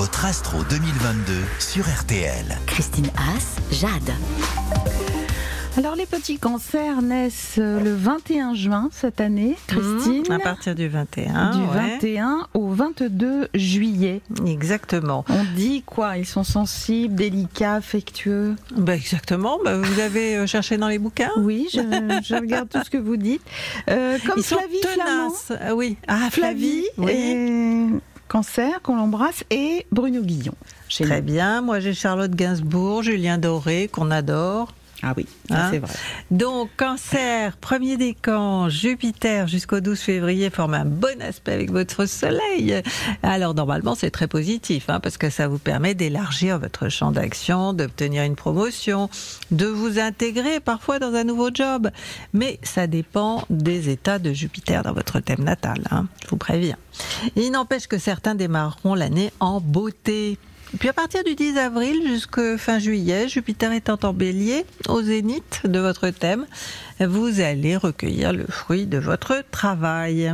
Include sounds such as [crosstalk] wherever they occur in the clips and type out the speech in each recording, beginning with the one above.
votre astro 2022 sur RTL. Christine Haas, Jade. Alors les petits cancers naissent euh, le 21 juin cette année, Christine. Mmh, à partir du 21. du ouais. 21 au 22 juillet. Exactement. On dit quoi? Ils sont sensibles, délicats, affectueux? Bah, exactement. Bah, vous avez euh, cherché dans les bouquins? Oui, je, je regarde tout ce que vous dites. Euh, comme Ils sont Flavie Flamand. tenaces. Ah oui. Ah, Flavie, oui. et cancer qu'on l'embrasse et Bruno Guillon. Très nous. bien. Moi, j'ai Charlotte Gainsbourg, Julien Doré, qu'on adore. Ah oui, Hein c'est vrai. Donc, cancer, premier décan, Jupiter jusqu'au 12 février forme un bon aspect avec votre soleil. Alors, normalement, c'est très positif, hein, parce que ça vous permet d'élargir votre champ d'action, d'obtenir une promotion, de vous intégrer parfois dans un nouveau job. Mais ça dépend des états de Jupiter dans votre thème natal, hein, je vous préviens. Il n'empêche que certains démarreront l'année en beauté. Puis à partir du 10 avril jusqu'à fin juillet, Jupiter étant en bélier, au zénith de votre thème, vous allez recueillir le fruit de votre travail.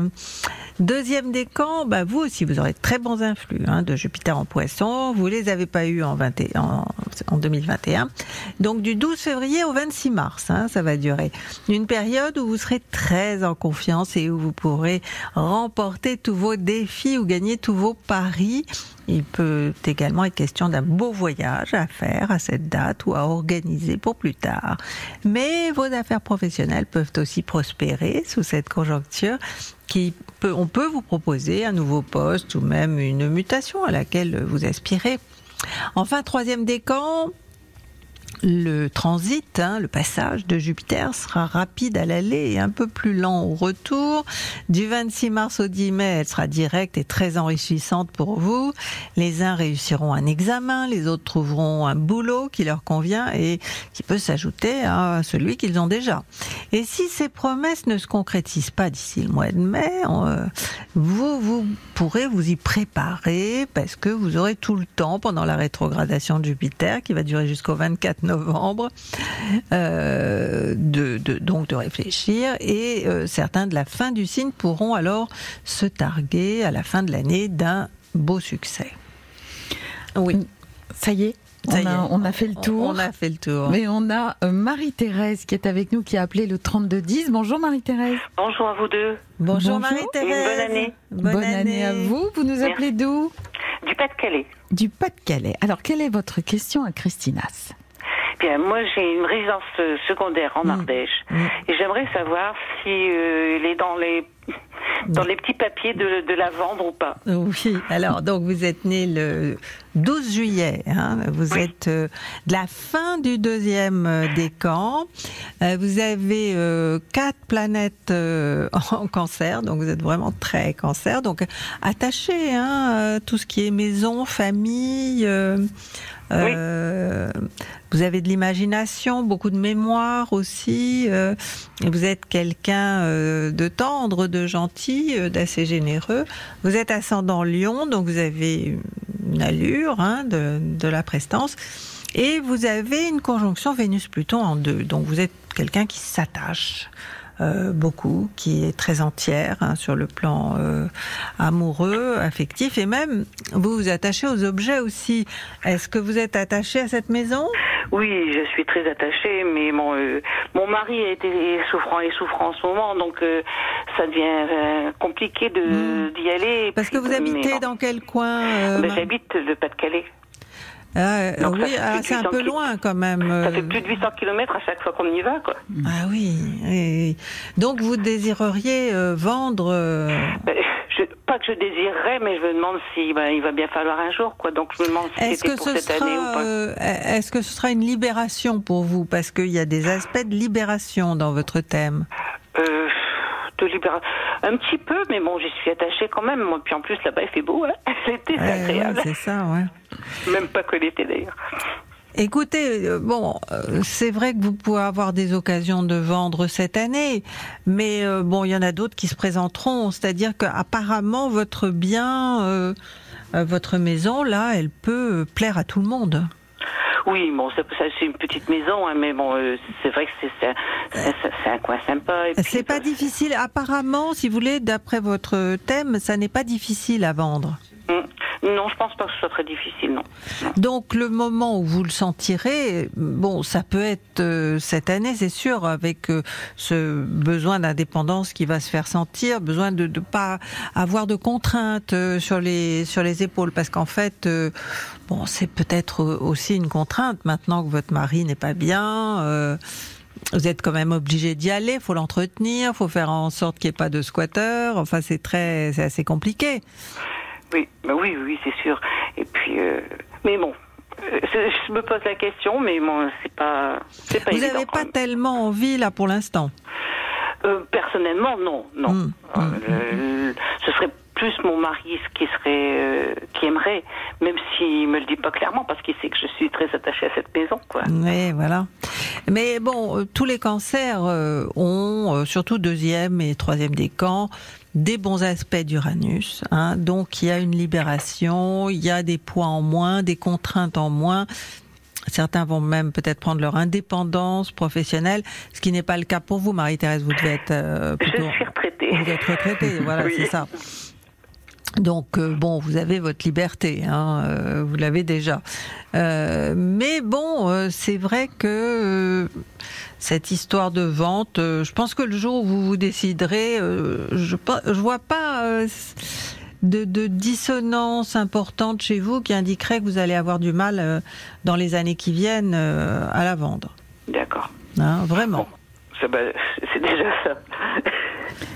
Deuxième décan, bah vous aussi, vous aurez de très bons influx hein, de Jupiter en poisson. Vous les avez pas eu en, 20 et- en, en 2021. Donc du 12 février au 26 mars, hein, ça va durer. Une période où vous serez très en confiance et où vous pourrez remporter tous vos défis ou gagner tous vos paris. Il peut également être question d'un beau voyage à faire à cette date ou à organiser pour plus tard. Mais vos affaires professionnelles peuvent aussi prospérer sous cette conjoncture on peut vous proposer un nouveau poste ou même une mutation à laquelle vous aspirez. Enfin, troisième décan, le transit, hein, le passage de Jupiter sera rapide à l'aller et un peu plus lent au retour. Du 26 mars au 10 mai, elle sera directe et très enrichissante pour vous. Les uns réussiront un examen, les autres trouveront un boulot qui leur convient et qui peut s'ajouter à celui qu'ils ont déjà. Et si ces promesses ne se concrétisent pas d'ici le mois de mai, euh, vous, vous pourrez vous y préparer parce que vous aurez tout le temps pendant la rétrogradation de Jupiter qui va durer jusqu'au 24 novembre euh, de, de- donc de réfléchir et euh, certains de la fin du signe pourront alors se targuer à la fin de l'année d'un beau succès. Oui, Ça y est, Ça on, a, est. on a fait le tour. on a fait le tour. Mais on a euh, Marie-Thérèse qui est avec nous, qui a appelé le 3210. Bonjour Marie-Thérèse. Bonjour à vous deux. Bonjour, Bonjour. Marie-Thérèse. Bonne année. Bonne, année. à vous. Vous nous appelez d'où? Du Pas-de-Calais. Du Pas-de-Calais. Alors, quelle est votre question à Christinas? Bien, moi j'ai une résidence euh, secondaire en Mm. Ardèche Mm. et j'aimerais savoir si euh, elle est dans les dans les petits papiers de, de la vendre ou pas. Oui, alors donc vous êtes né le 12 juillet, hein, vous Oui. êtes euh, de la fin du deuxième euh, décan, Euh, vous avez euh, quatre planètes [laughs] en cancer, donc vous êtes vraiment très cancer, donc attaché hein, tout ce qui est maison, famille. Vous avez de l'imagination, beaucoup de mémoire aussi. et vous êtes quelqu'un de tendre, de gentil, d'assez généreux. Vous êtes ascendant Lion, donc vous avez une allure hein, de, de la prestance. Et vous avez une conjonction Vénus-Pluton en deux. Donc vous êtes quelqu'un qui s'attache euh, beaucoup, qui est très entière hein, sur le plan euh, amoureux, affectif, et même vous vous attachez aux objets aussi. Est-ce que vous êtes attaché à cette maison? Oui, je suis très attachée, mais mon euh, mon mari a été souffrant et souffrant en ce moment, donc euh, ça devient euh, compliqué de Mm. d'y aller. Parce que vous habitez dans quel coin Ben, J'habite le Pas-de-Calais. Ah, euh, Donc, oui, ah, c'est un 800 peu loin quand même. Ça euh. fait plus de 800 km à chaque fois qu'on y va, quoi. Ah oui. Donc vous désireriez euh, vendre. euh, Ben, je, pas que je désirerais, mais je me demande si ben, il va bien falloir un jour, quoi. Donc je me demande si Est-ce que pour ce cette année ou sera, pas. euh, est-ce que ce sera une libération pour vous? Parce qu'il y a des aspects de libération dans votre thème. Euh, de libéra- Un petit peu, mais bon, j'y suis attachée quand même. Puis en plus, là-bas, il fait beau, hein. [laughs] L'été, c'est Ouais, ouais, agréable. c'est ça, ouais. Même pas que l'été, d'ailleurs. Écoutez, euh, bon, euh, c'est vrai que vous pouvez avoir des occasions de vendre cette année, mais euh, bon, il y en a d'autres qui se présenteront. C'est-à-dire qu'apparemment, votre bien, votre maison, là, elle peut plaire à tout le monde. Oui, bon, c'est une petite maison, hein, mais bon, euh, c'est vrai que c'est, un coin sympa. C'est pas difficile. Apparemment, si vous voulez, d'après votre thème, ça n'est pas difficile à vendre. hum. Non, je pense pas que ce soit très difficile, non. Donc le moment où vous le sentirez, bon, ça peut être euh, cette année, c'est sûr, avec euh, ce besoin d'indépendance qui va se faire sentir, besoin de ne pas avoir de contraintes euh, sur les sur les épaules, parce qu'en fait, euh, bon, c'est peut-être aussi une contrainte maintenant que votre mari n'est pas bien. euh, vous êtes quand même obligé d'y aller, faut l'entretenir, faut faire en sorte qu'il n'y ait pas de squatter. Enfin, c'est très, c'est assez compliqué. Oui, bah oui, oui, c'est sûr. Et puis, euh, mais bon, euh, je me pose la question, mais bon, c'est pas, c'est pas Vous n'avez pas tellement envie là pour l'instant? Euh, personnellement, non, non. Mm, Euh, le- ce serait plus mon mari ce qui serait, euh, qui aimerait, même s'il me le dit pas clairement, parce qu'il sait que je suis très attachée à cette maison, quoi. Oui, voilà. Mais bon, tous les cancers ont, surtout deuxième et troisième décan, des bons aspects d'Uranus. Hein. Donc il y a une libération, il y a des poids en moins, des contraintes en moins. Certains vont même peut-être prendre leur indépendance professionnelle, ce qui n'est pas le cas pour vous, Marie-Thérèse. Vous devez être euh, Je plutôt... suis retraitée. Vous êtes retraitée, voilà, Oui. c'est ça. Donc euh, bon, vous avez votre liberté, hein, euh, vous l'avez déjà. Euh, mais bon, euh, c'est vrai que euh, cette histoire de vente, euh, je pense que le jour où vous vous déciderez, euh, je je vois pas euh, de, de dissonance importante chez vous qui indiquerait que vous allez avoir du mal euh, dans les années qui viennent euh, à la vendre. D'accord. Hein, vraiment. Ça, bah, [laughs] c'est déjà ça.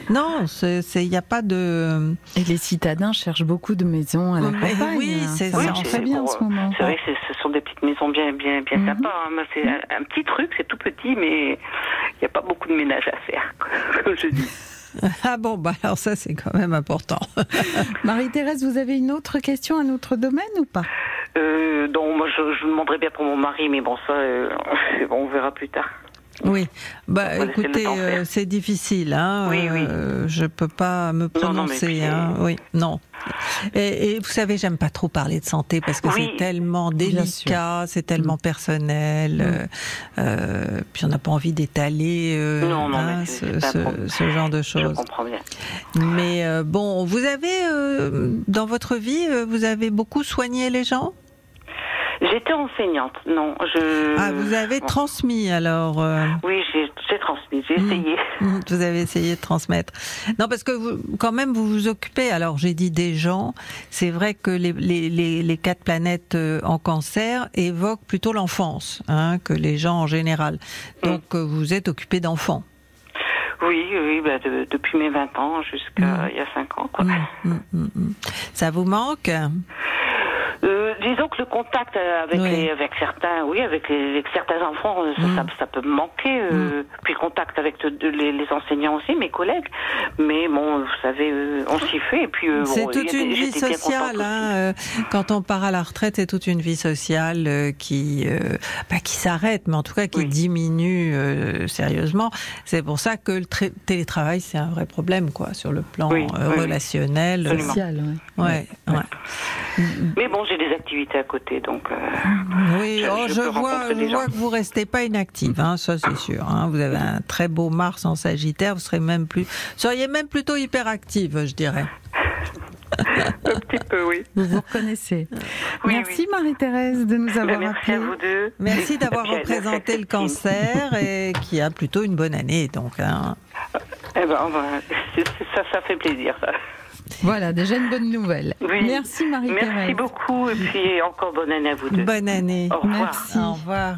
Non, il n'y a pas de. Et les citadins cherchent beaucoup de maisons à la Mais campagne. oui, c'est ça ça. marche Oui, très c'est bien en ce moment. C'est vrai que c'est- ce sont des petites maisons bien, bien, bien Mhm. sympas. hein. C'est un, un petit truc, c'est tout petit, mais il n'y a pas beaucoup de ménage à faire, [laughs] comme je dis. [laughs] Ah bon, bah alors ça c'est quand même important. [laughs] Marie-Thérèse, vous avez une autre question, un autre domaine ou pas? Euh, donc, moi, je, je demanderais bien pour mon mari, mais bon, ça, euh, bon, on verra plus tard. Oui, bah écoutez, euh, c'est difficile, hein. Oui, oui. euh, je peux pas me non, prononcer, puis, hein. euh, Oui, non. Et, et vous savez, j'aime pas trop parler de santé parce que Oui. c'est tellement délicat, c'est tellement personnel. Mm. euh, euh, puis on n'a pas envie d'étaler euh, hein, ce, ce- ce genre de Je choses. comprends bien. Mais euh, bon, vous avez euh, dans votre vie, euh, vous avez beaucoup soigné les gens? J'étais enseignante, non, je... Ah, vous avez bon. transmis alors. euh, Oui, j'ai transmis, j'ai Mm. essayé. Vous avez essayé de transmettre. Non, parce que vous, quand même, vous vous occupez. Alors, j'ai dit des gens. C'est vrai que les, les, les, les quatre planètes euh, en cancer évoquent plutôt l'enfance, hein, que les gens en général. Donc, euh, vous êtes occupé d'enfants. Oui, oui, bah, de- depuis mes 20 ans jusqu'à il y a 5 ans, quoi. Ça vous manque? Disons que le contact euh, avec, Oui. les, avec certains, oui, avec, les, avec certains enfants, euh, ça, Mm. ça, ça peut me manquer. euh, Puis le contact avec de- les, les enseignants aussi, mes collègues. Mais bon, vous savez, euh, on s'y fait. Et puis, euh, C'est bon, toute des- une vie sociale. Hein, euh, quand on part à la retraite, c'est toute une vie sociale euh, qui, euh, pas qui s'arrête, mais en tout cas qui Oui. diminue euh, sérieusement. C'est pour ça que le tra- télétravail, c'est un vrai problème, quoi, sur le plan Oui, euh, oui, oui. relationnel. Social, ouais. Ouais. Mais bon, j'ai des activités à côté, donc. euh, Oui, Je- oh, je je, peux vois, je que vous restez pas inactive, hein, ça c'est [coughs] sûr. Hein. Vous avez un très beau Mars en Sagittaire, vous serez même plus, seriez même plutôt hyperactive, je dirais. [laughs] un petit peu, oui. Vous vous reconnaissez. Oui, Merci oui. Marie-Thérèse de nous avoir merci appelé. à vous deux. Merci [laughs] d'avoir représenté le cancer et qui a plutôt une bonne année. Donc, hein. Eh ben, [laughs] ça, ça fait plaisir, ça. Voilà, déjà une bonne nouvelle. Oui. Merci Marie-Thérèse. Merci beaucoup, et puis encore bonne année à vous deux. bonne année. Au revoir. Merci. Au revoir.